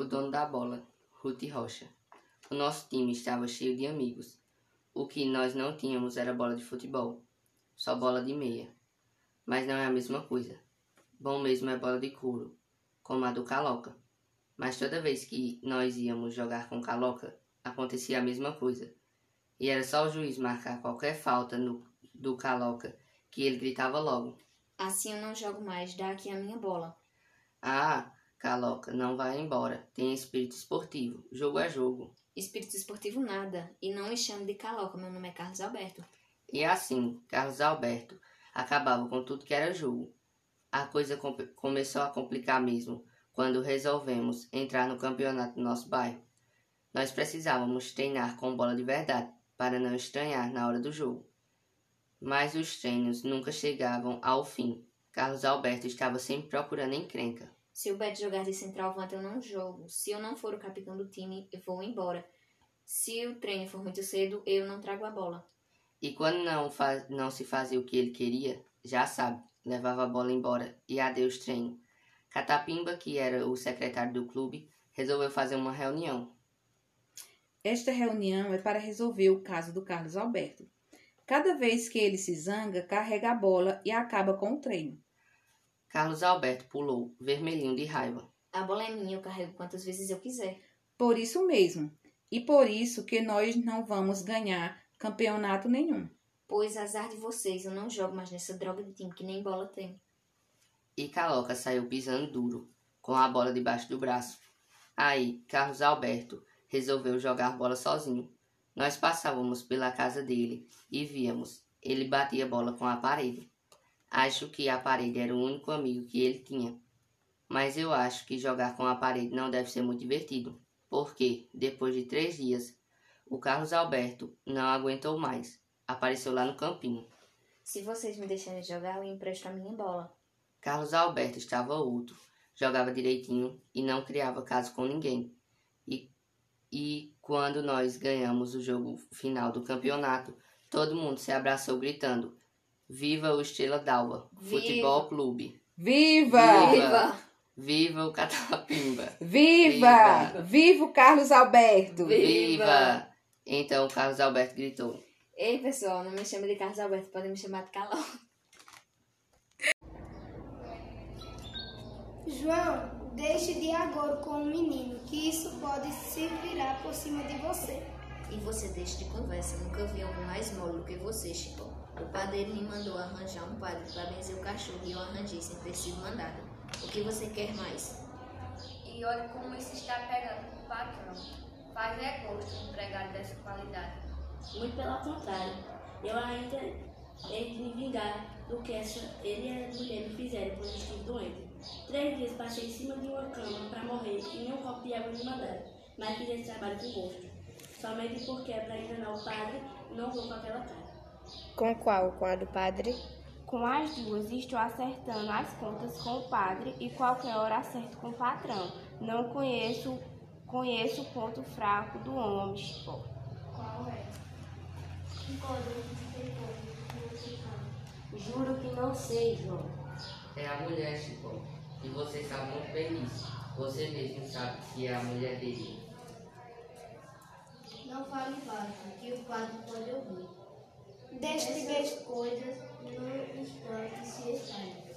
o dono da bola, Ruth Rocha. O nosso time estava cheio de amigos. O que nós não tínhamos era bola de futebol, só bola de meia. Mas não é a mesma coisa. Bom mesmo é bola de couro, como a do Caloca. Mas toda vez que nós íamos jogar com Caloca, acontecia a mesma coisa. E era só o juiz marcar qualquer falta no, do Caloca que ele gritava logo. Assim eu não jogo mais, dá aqui a minha bola. Ah, Caloca, não vai embora. Tem espírito esportivo. Jogo é jogo. Espírito esportivo nada. E não me chame de Caloca, meu nome é Carlos Alberto. E assim, Carlos Alberto acabava com tudo que era jogo. A coisa com começou a complicar mesmo quando resolvemos entrar no campeonato do nosso bairro. Nós precisávamos treinar com bola de verdade para não estranhar na hora do jogo. Mas os treinos nunca chegavam ao fim. Carlos Alberto estava sempre procurando encrenca. Se o Beto jogar de centralvante, eu não jogo. Se eu não for o capitão do time, eu vou embora. Se o treino for muito cedo, eu não trago a bola. E quando não, faz, não se fazia o que ele queria, já sabe, levava a bola embora e adeus treino. Catapimba, que era o secretário do clube, resolveu fazer uma reunião. Esta reunião é para resolver o caso do Carlos Alberto. Cada vez que ele se zanga, carrega a bola e acaba com o treino. Carlos Alberto pulou, vermelhinho de raiva. A bola é minha, eu carrego quantas vezes eu quiser. Por isso mesmo. E por isso que nós não vamos ganhar campeonato nenhum. Pois azar de vocês, eu não jogo mais nessa droga de time que nem bola tem. E Caloca saiu pisando duro, com a bola debaixo do braço. Aí, Carlos Alberto resolveu jogar bola sozinho. Nós passávamos pela casa dele e víamos. Ele batia a bola com a parede. Acho que a parede era o único amigo que ele tinha. Mas eu acho que jogar com a parede não deve ser muito divertido, porque, depois de três dias, o Carlos Alberto não aguentou mais. Apareceu lá no campinho. Se vocês me deixarem jogar, eu empresto a minha bola. Carlos Alberto estava outro, jogava direitinho e não criava caso com ninguém. E, e quando nós ganhamos o jogo final do campeonato, todo mundo se abraçou gritando: Viva o Estrela d'Alva! Futebol Clube! Viva! Viva! Viva o Catapimba! Viva! Viva! Viva o Carlos Alberto! Viva! Então o Carlos Alberto gritou: Ei, pessoal, não me chame de Carlos Alberto, podem me chamar de Calão. João, deixe de agora com o menino, que isso pode se virar por cima de você. E você deixa de conversa, nunca vi alguém mais mole do que você, Chico. O padeiro me mandou arranjar um padre para benzer o cachorro e eu arranjei sem ter sido mandado. O que você quer mais? E olha como isso está pegando com o patrão. Faz é gosto um empregado dessa qualidade. Muito pelo contrário, eu ainda hei de me vingar do que essa, ele e a mulher me fizeram quando estive doente. Três dias passei em cima de uma cama para morrer e nem um copo de água me mandaram, mas fiz esse trabalho com gosto. Somente porque é para enganar o padre, não vou com aquela cara. Com qual? Com a do padre? Com as duas, estou acertando as contas com o padre e qualquer hora acerto com o patrão. Não conheço, conheço o ponto fraco do homem, Chico. Qual é? Juro que não sei, João. É a mulher, Chico. E você sabe muito bem disso. Você mesmo sabe que é a mulher dele. Não fale baixo, que o padre pode ouvir. Deixe de Essas coisas no instante se espalham.